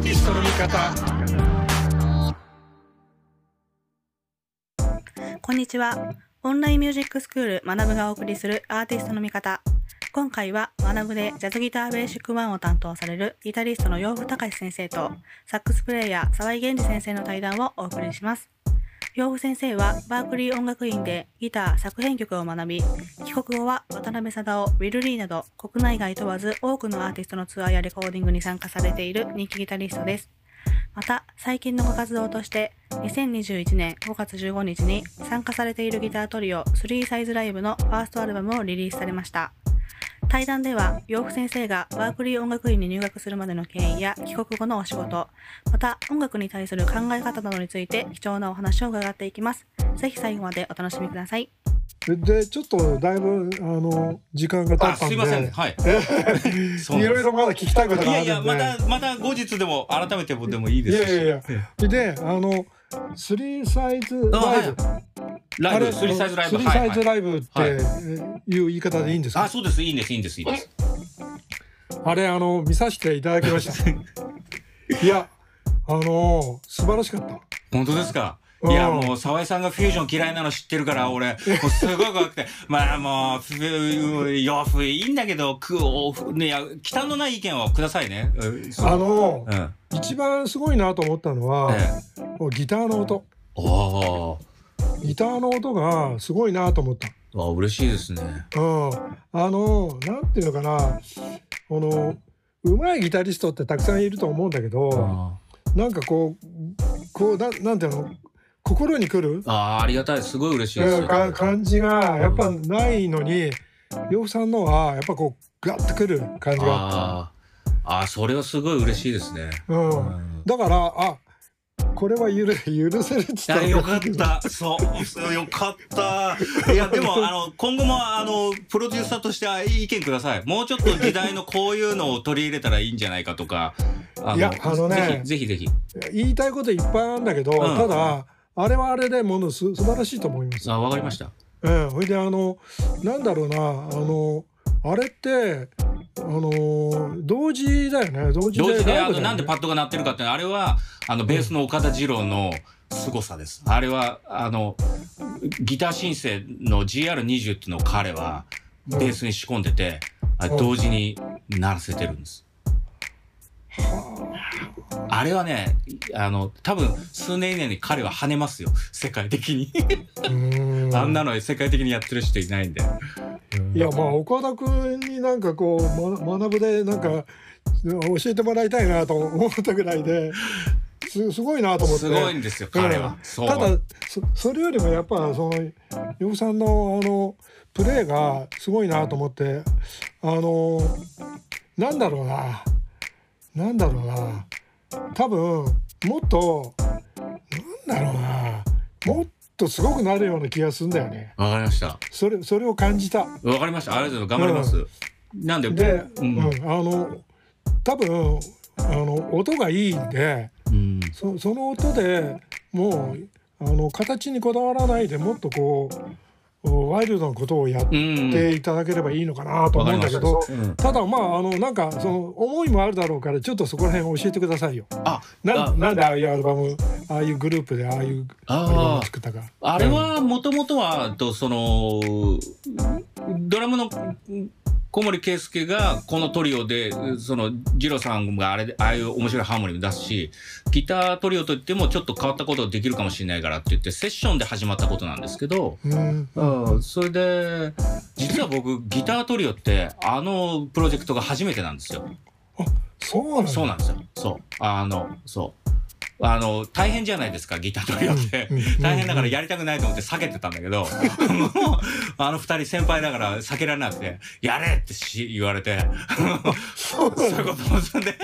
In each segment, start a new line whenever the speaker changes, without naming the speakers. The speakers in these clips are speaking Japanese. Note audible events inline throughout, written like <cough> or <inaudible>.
ーティストの味方
こんにちは。オンラインミュージックスクール学ぶがお送りするアーティストの味方。今回は学ぶでジャズギターベーシック1を担当されるギタリストの洋風隆先生とサックスプレイヤー沢井源二先生の対談をお送りします。洋風先生はバークリー音楽院でギター作編曲を学び、帰国後は渡辺貞夫、ウィル・リーなど国内外問わず多くのアーティストのツアーやレコーディングに参加されている人気ギタリストです。また、最近のご活動として、2021年5月15日に参加されているギタートリオ3サイズライブのファーストアルバムをリリースされました。対談では、洋服先生がバークリー音楽院に入学するまでの経緯や帰国後のお仕事、また音楽に対する考え方などについて貴重なお話を伺っていきます。ぜひ最後までお楽しみください。
でちょっとだいぶあの時間が経
あ
ったんで。す
いません。はい。
いろいろまだ聞きたいこと
い
があるんで。
やいやまたまた後日でも改めてでもいいですし。
いやいやいや。であのスリーサイズ
あはい。
ライブ
ライブ
あれ
スリーサイズライブ。
スリーサイズライブって
はい
い。う言い方でいいんですか？
あそうです。いいんですいいんですいいんです。
あれあの見させていただきました。<laughs> いやあの素晴らしかった。
本当ですか？
うん。
いやもう沢井さんがフュージョン嫌いなの知ってるから俺もうすごい怖くて。<laughs> まあもうふ洋風いいんだけどくおねいや忌憚のない意見をくださいね。
あの
うん。
一番すごいなと思ったのは、
ええ。
ギターの音。
おお
ギターの音がすごいなと思った。
あ嬉しいですね。
うん、あのなんていうのかな。この上手いギタリストってたくさんいると思うんだけど
あ
なんかこうこうななんていうの？心に来る、
あありがたい。すごい嬉しいです。
感じがやっぱないのに洋服さんのはやっぱこうガッとくる感じがあっ
あー。あーそれはすごい嬉しいですね。
た、うん
うん。
だからあこれは許 <laughs> 許せるって言った
よかった。そう、よかった。いや、でも、あの、今後も、あの、プロデューサーとしてあ意見ください。もうちょっと時代のこういうのを取り入れたらいいんじゃないかとか。<laughs> あの
いやあのね
ぜひ、ぜひぜひ。
言いたいこといっぱいあるんだけど、
ん
ただあれはあれでものす素晴らしいと思います。
あ、わかりました。
うん、ほいであのなんだろうなあのあれってあの同時だよね同時
同時で、あの、なんでパッドが鳴ってるかってあれは、あの、ベースの岡田二郎の凄さです。あれは、あの、ギターシンセの GR20 っていうのを彼は、ベースに仕込んでて、あ
うん
同時に鳴らせてるんです。あれはね、あの、多分数年以内に彼は跳ねますよ。世界的に。
うん <laughs>
あんなの世界的にやってる人いないんで。
いやまあ岡田君になんかこう、ま、学ぶでなんか教えてもらいたいなと思ったぐらいですすごいなと思って。
すごいんですよ、彼は。
うん。ただそそれよりもやっぱその洋夫さんのあのプレーがすごいなと思ってあのなんだろうな。なんだろうな。多分もっとなんだろうな。もっとすごくなるような気がするんだよね
わかりました。
それそれを感じた。
わかりました。ありがとうございます。頑張ります。なんで、
で、
う
うんんあの多分あの音がいいんで
うん
そその音でもうあの形にこだわらないでもっとこうワイルドなことをやっ
うん。
ていただければいいのかなと思うんだけど、
わかりました
ただまああのなんかその思いもあるだろうからちょっとそこら辺教えてくださいよ。
あ、
な
あ
なんでああいうアルバムああいうグループでああいうアルバム作ったか。
あれはもともとは、とその、ドラムの小森圭介がこのトリオで、その、ジロさんがあれで、ああいう面白いハーモニーも出すし、ギタートリオといってもちょっと変わったことできるかもしれないからって言って、セッションで始まったことなんですけど、
うん
うん、それで、実は僕、ギタートリオって、あのプロジェクトが初めてなんですよ。
そうなんだ
そうなんですよ。そう。あの、そう。あの、大変じゃないですか、ギタートリオって。大変だからやりたくないと思って避けてたんだけど、<laughs> あの二人先輩だから避けられなくて、やれってし言われて、
そう
いうこともそんで、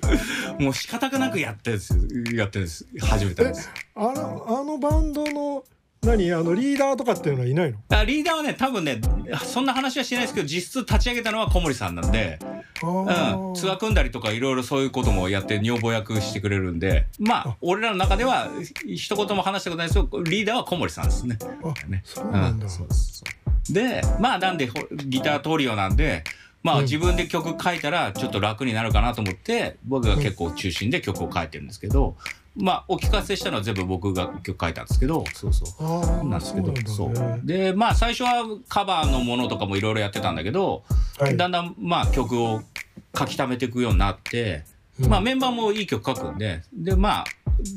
<laughs> もう仕方がなくやってるんですやってるんです。始めたんです。
あのあのバンドの何？あのリーダーとかっていうのはいないの？
あリーダーはね、多分ね、そんな話はしないですけど、実質立ち上げたのは小森さんなんで、
あ
うん、
ー
ツアー組んだりとかいろいろそういうこともやって女房役してくれるんで、まあ、俺らの中では一言も話したことないですけど、リーダーは小森さんですね。
あ
ね。
そうなんだ。
うんそうですそう。で、まあなんでほギタートリオなんで、まあ
うん。
自分で曲書いたらちょっと楽になるかなと思って、僕が結構中心で曲を書いてるんですけど、まあお聞かせしたのは全部僕が曲書いたんですけど、そうそう。
あ
なん
あ
ですけど、そう
なんだね。
で、まあ最初はカバーのものとかもいろいろやってたんだけど、
はい。
だんだんまあ曲を書き溜めていくようになって、
うん。
まあメンバーもいい曲書くんで、でまあ、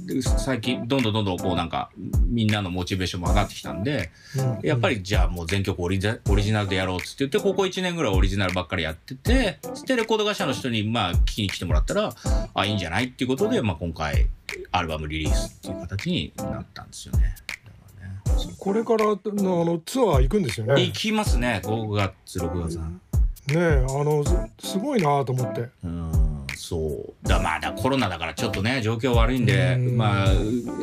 で最近どんどんどんどんこうなんかみんなのモチベーションも上がってきたんで、
うん。
やっぱりじゃあもう全曲オリジナルでやろうっつって言って、ここ1年ぐらいオリジナルばっかりやってて、そしてレコード会社の人にまあ聞きに来てもらったら、あ、いいんじゃないっていうことで、まあ今回アルバムリリースっていう形になったんですよね。だからね
これからのあのツアー行くんですよね。
行きますね、5月、6月。
ねえあのすすごいなと思って。
うん、そう。だまあだコロナだからちょっとね、状況悪いんで、
うん
まあ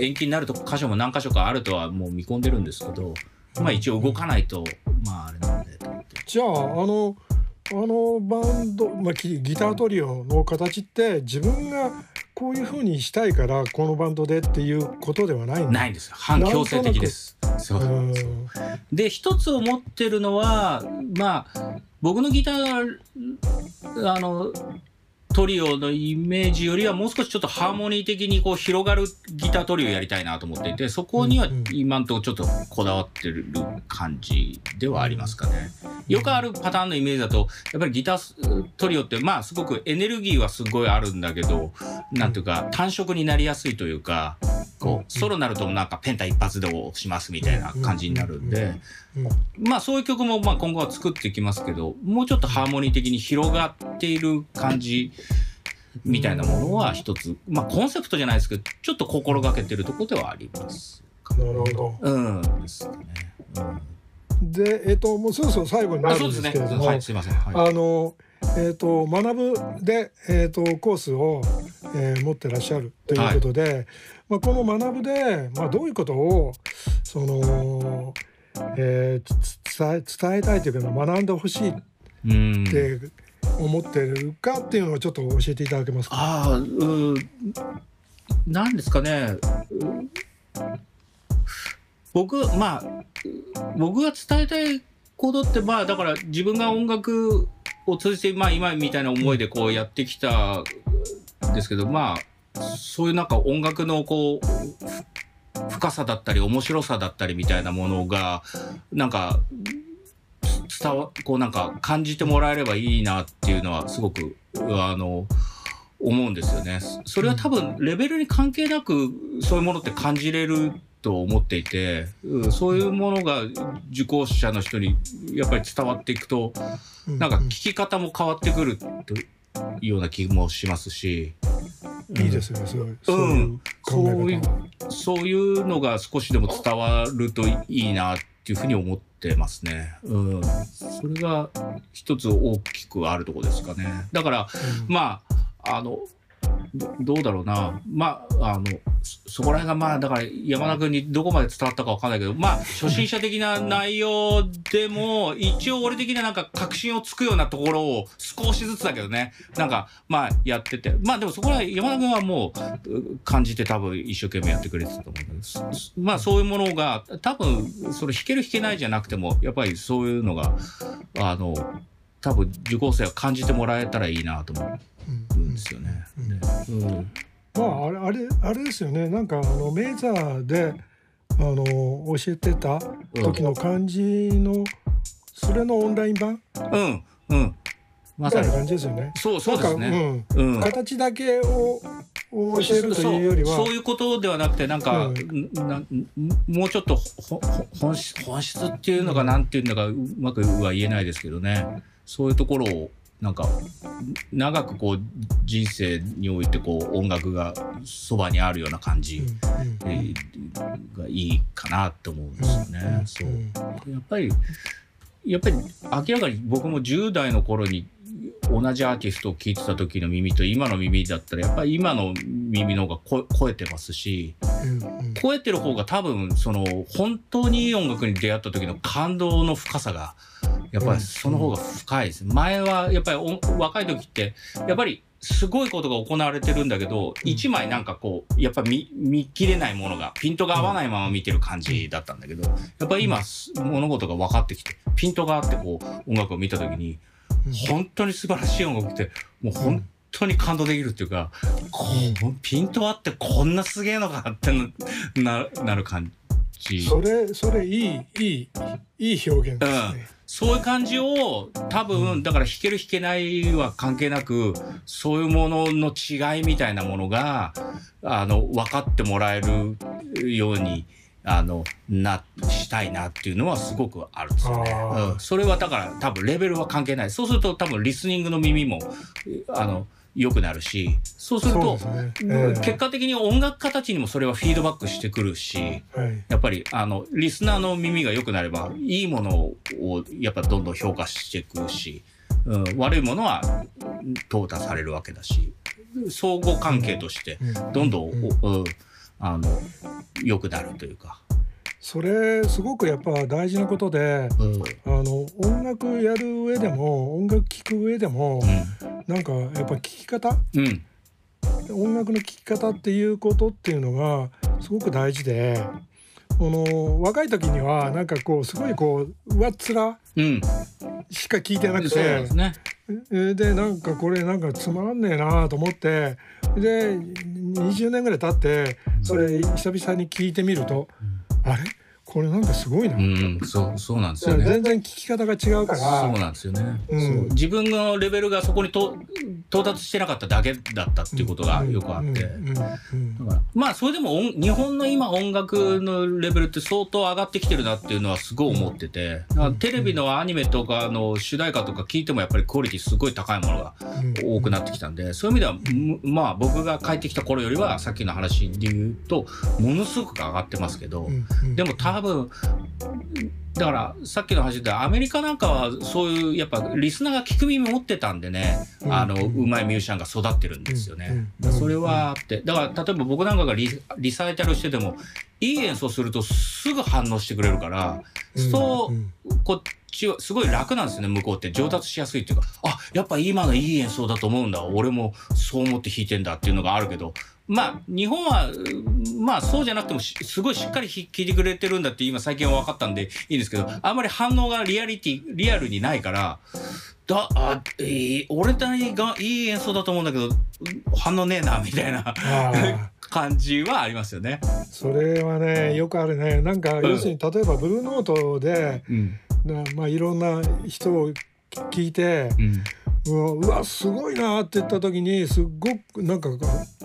延期になると箇所も何箇所かあるとはもう見込んでるんですけど、まあ一応動かないと、まああれなんでと思って。
じゃああのあのバンド、まあ、ギギタートリオの形って自分がこういう風にしたいからこのバンドでっていうことではない
ないんですよ。反強制的です。で、一つ思ってるのは、まあ、僕のギター、あの、トリオのイメージよりはもう少しちょっとハーモニー的にこう広がるギタートリオやりたいなと思っていて、そこには今んとこちょっとこだわってる感じではありますかね。よくあるパターンのイメージだと、やっぱりギタートリオって、まあすごくエネルギーはすごいあるんだけど、なんていうか単色になりやすいというか、こう、ソロになるとなんかペンタ一発で押しますみたいな感じになるんで、
うん。
まあそういう曲もまあ今後は作っていきますけど、もうちょっとハーモニー的に広がっている感じみたいなものは一つ、まあコンセプトじゃないですけど、ちょっと心がけてるところではあります。
なるほど。
うん、ですね。うん、
でえっ、ともうそろそろ最後にな
あ、
る
ん
ですすけれども、
はい、すいません。はい。
あのえっ、と学ぶでえっ、とコースを、えー持ってらっしゃるということで、まあこの学ぶでまあどういうことをその、えーつ伝え伝えたいというか学んでほしいっ
うん。
て思ってるかっていうのをちょっと教えていただけますか？
ああ、うん、なんですかね。うん僕、まあ、僕が伝えたいことって、まあ、だから自分が音楽を通じて、まあ、今みたいな思いでこうやってきたんですけど、まあ、そういうなんか音楽のこう、ふ深さだったり面白さだったりみたいなものが、なんか、つ伝わ、こうなんか感じてもらえればいいなっていうのはすごく、あの、思うんですよね。それは多分レベルに関係なくそういうものって感じれると思っていて、うんそういうものが受講者の人にやっぱり伝わっていくと、なんか聞き方も変わってくるというような気もしますし、
いいですね、すごい。そういう。
そういうのが少しでも伝わるといいなっていうふうに思ってますね。うん。それが一つ大きくあるところですかね。だから、
うん
まあ、あの、どどうだろうな。まあ、あの、そそこら辺がまあ、だから山田君にどこまで伝わったかわかんないけど、まあ、初心者的な内容でも、一応俺的ななんか確信をつくようなところを少しずつだけどね、なんか、まあ、やってて。まあ、でもそこら山田君はもう、う感じて多分一生懸命やってくれてたと思うんだけどす、まあ、そういうものが、多分、それ弾ける弾けないじゃなくても、やっぱりそういうのが、あの、多分受講生は感じてもらえたらいいなと思
うん
うんですよね。うん
まああれあれあれですよねなんかあのメーザーであの教えてた時の感じの、それのオンライン版？
うん、うん。まさに。
感じですよね。
そう、そうですね。うん
うん、。形だけをを教えるというよりは
そうそういうことではなくて、なんか、
うん
なもうちょっとほほ本質本質っていうのがなんていうのかうまくは言えないですけどね。そういうところを、なんか、長くこう、人生においてこう、音楽がそばにあるような感じ、
うん
えーがいいかなと思うんですよね。そう。やっぱり、やっぱり明らかに僕も10代の頃に同じアーティストを聴いてた時の耳と今の耳だったらやっぱり今の耳の方がこ超えてますし
うんうん
超えてる方が多分その本当にいい音楽に出会った時の感動の深さがやっぱりその方が深いです。前はやっぱりお若い時ってやっぱりすごいことが行われてるんだけど、
うん
一枚なんかこう、やっぱ見、見切れないものが、ピントが合わないまま見てる感じだったんだけど、やっぱり今、物事が分かってきて、ピントがあってこう、音楽を見たときに、本当に素晴らしい音楽って、もう本当に感動できるっていうか、こうピント合ってこんなすげえのかってななる感じ。
それそれいいいいいい表現ですね。
そういう感じを多分だから弾ける弾けないは関係なくそういうものの違いみたいなものがあの分かってもらえるようにあのなしたいなっていうのはすごくあるんですよね。うん、それはだから多分レベルは関係ない。そうすると多分リスニングの耳もあの良くなるしそうすると結果的に音楽家たちにもそれはフィードバックしてくるし。
はい。
やっぱりあのリスナーの耳が良くなればいいものをやっぱどんどん評価していくし、うん、悪いものは淘汰されるわけだし相互関係として
うん
どんどん、
うん
うんあの良くなるというか。
それすごくやっぱ大事なことで、
うん。
あの音楽やる上でも音楽聴く上でもなんかやっぱ聴き方？
うん。
音楽の聴き方っていうことっていうのがすごく大事で。この若い時にはなんかこうすごいこう上っ面
うん、
しか聞いてなく
そうなん
て
ですね。
えーでなんかこれなんかつまんねえなと思ってで20年ぐらい経ってそれ久々に聞いてみると、あれ？これなんかすごいな、
うん、そうそうなんですよね。
全然聞き方が違うか
そう
ら
なんですよね、
うん。
自分のレベルがそこにと到達してなかっただけだったっていうことがよくあって。だからまあそれでも音日本の今音楽のレベルって相当上がってきてるなっていうのはすごい思ってて。テレビのアニメとかの主題歌とか聞いてもやっぱりクオリティすごい高いものが
うん
多くなってきたんでそういう意味ではむまあ僕が帰ってきた頃よりはさっきの話で言うとものすごく上がってますけどでも多分だからさっきの話でアメリカなんかはそういうやっぱリスナーが聞く耳持ってたんでねあの
う
まいミュージシャンが育ってるんですよね。それはあってだから例えば僕なんかがリリサイタルしててもいい演奏するとすぐ反応してくれるからそう
うん。
こっちはすごい楽なんですよね向こうって。上達しやすいっていうかあやっぱ今のいい演奏だと思うんだ。俺もそう思って弾いてんだっていうのがあるけど。まあ日本はうんまあそうじゃなくてもしすごいしっかり弾いてくれてるんだって今最近は分かったんでいいんですけどあんまり反応がリアリティリアルにないからだあ、えー俺なりがいい演奏だと思うんだけどうん反応ねえなみたいな感じはありますよね。
それはねよくあるね。なんか要するに例えばブルーノートで、
うん。
なまあ、いろんな人を聞いて
うん
うわうわすごいなって言った時にすっごくなんか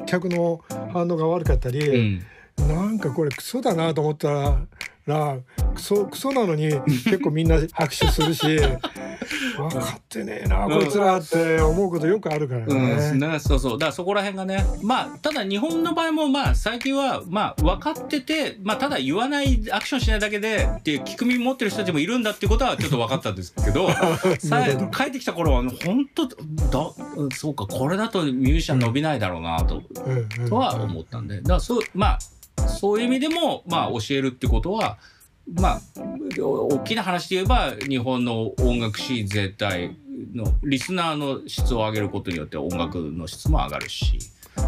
客の反応が悪かった
う
り、
ん。
なんかこれクソだなと思ったらクソクソなのに結構みんな拍手するし <laughs> 分かってねえなこいつらって思うことよくあるから
うん、
ね。
ねそうそう。だからそこら辺がねまあただ日本の場合もまあ最近はまあ分かっててまあただ言わないアクションしないだけでっていう聞く耳持ってる人たちもいるんだっていうことはちょっと分かったんですけど <laughs> 帰ってきた頃は本当だうんそうかこれだとミュージシャン伸びないだろうなと,、
うんうん。
とは思ったんで。だからそうまあそういう意味でもまあ教えるってことはまあ大きな話で言えば日本の音楽シーン全体のリスナーの質を上げることによって音楽の質も上がるし、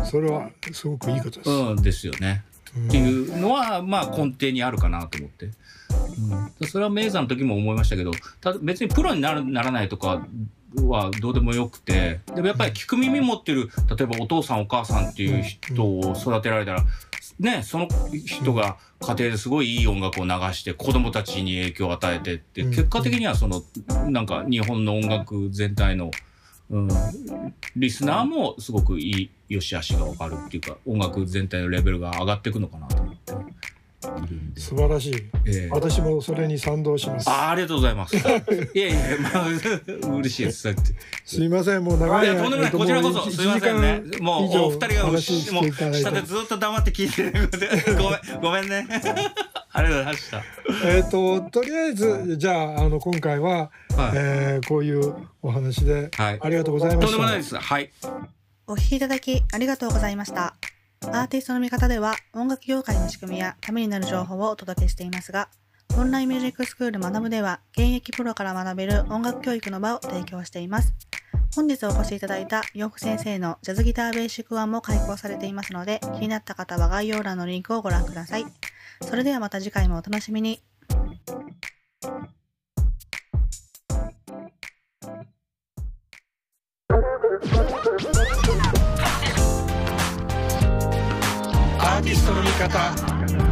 それはすごくいいことです。
うん、ですよね。
うん
っていうのはまあ根底にあるかなと思って、うん、それはメイザーの時も思いましたけどただ別にプロになるならないとかはどうでもよくてでもやっぱり聞く耳持ってる例えばお父さんお母さんっていう人を育てられたら、ね、その人が家庭ですごいいい音楽を流して子供たちに影響を与えてって
うん
結果的にはそのなんか日本の音楽全体の、うん、リスナーもすごくいい良し悪しが分かるっていうか音楽全体のレベルが上がっていくのかなと思って。
素晴らしい。
ええ
私もそれに賛同します。
あありがとうございます。<laughs> いやいや、まあ、嬉しいです。
すいません、もう長い
いや、とんでもない。こちらこそ、すいませんね。もう、お二人が、もう。下でずっと黙って聞いてるごめん、ごめんね。ありがとうございました。
えっと、とりあえず、じゃあ、あの、今回は、
はい。
えーこういうお話で、
はい
ありがとうございました
とんでもないで。す。はい。
お聞きいただきありがとうございました。アーティストの見方では音楽業界の仕組みやためになる情報をお届けしていますが、オンラインミュージックスクール学ぶでは現役プロから学べる音楽教育の場を提供しています。本日お越しいただいた洋服先生のジャズギターベーシック1も開講されていますので、気になった方は概要欄のリンクをご覧ください。それではまた次回もお楽しみに。
ーテ di sono mica